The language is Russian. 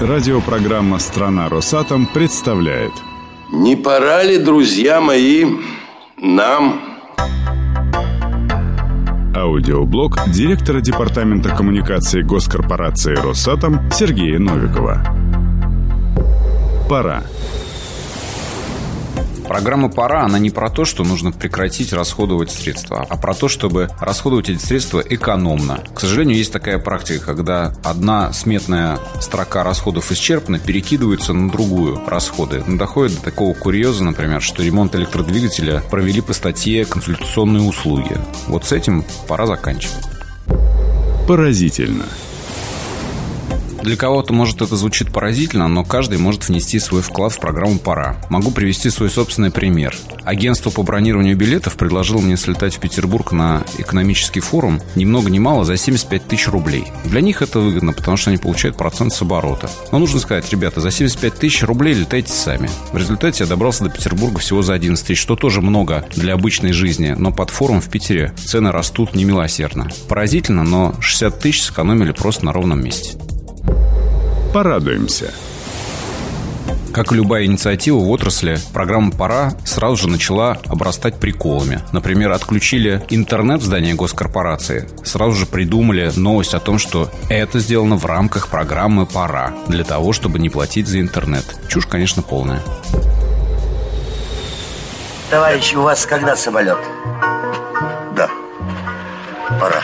Радиопрограмма «Страна Росатом» представляет Не пора ли, друзья мои, нам... Аудиоблог директора Департамента коммуникации госкорпорации «Росатом» Сергея Новикова. Пора. Программа «Пора», она не про то, что нужно прекратить расходовать средства, а про то, чтобы расходовать эти средства экономно. К сожалению, есть такая практика, когда одна сметная строка расходов исчерпана, перекидывается на другую расходы. Но доходит до такого курьеза, например, что ремонт электродвигателя провели по статье «Консультационные услуги». Вот с этим пора заканчивать. Поразительно. Для кого-то, может, это звучит поразительно, но каждый может внести свой вклад в программу «Пора». Могу привести свой собственный пример. Агентство по бронированию билетов предложило мне слетать в Петербург на экономический форум ни много ни мало за 75 тысяч рублей. Для них это выгодно, потому что они получают процент с оборота. Но нужно сказать, ребята, за 75 тысяч рублей летайте сами. В результате я добрался до Петербурга всего за 11 тысяч, что тоже много для обычной жизни, но под форум в Питере цены растут немилосердно. Поразительно, но 60 тысяч сэкономили просто на ровном месте. Порадуемся. Как и любая инициатива в отрасли, программа «Пора» сразу же начала обрастать приколами. Например, отключили интернет в здании госкорпорации. Сразу же придумали новость о том, что это сделано в рамках программы «Пора» для того, чтобы не платить за интернет. Чушь, конечно, полная. Товарищ, у вас когда самолет? Да, пора.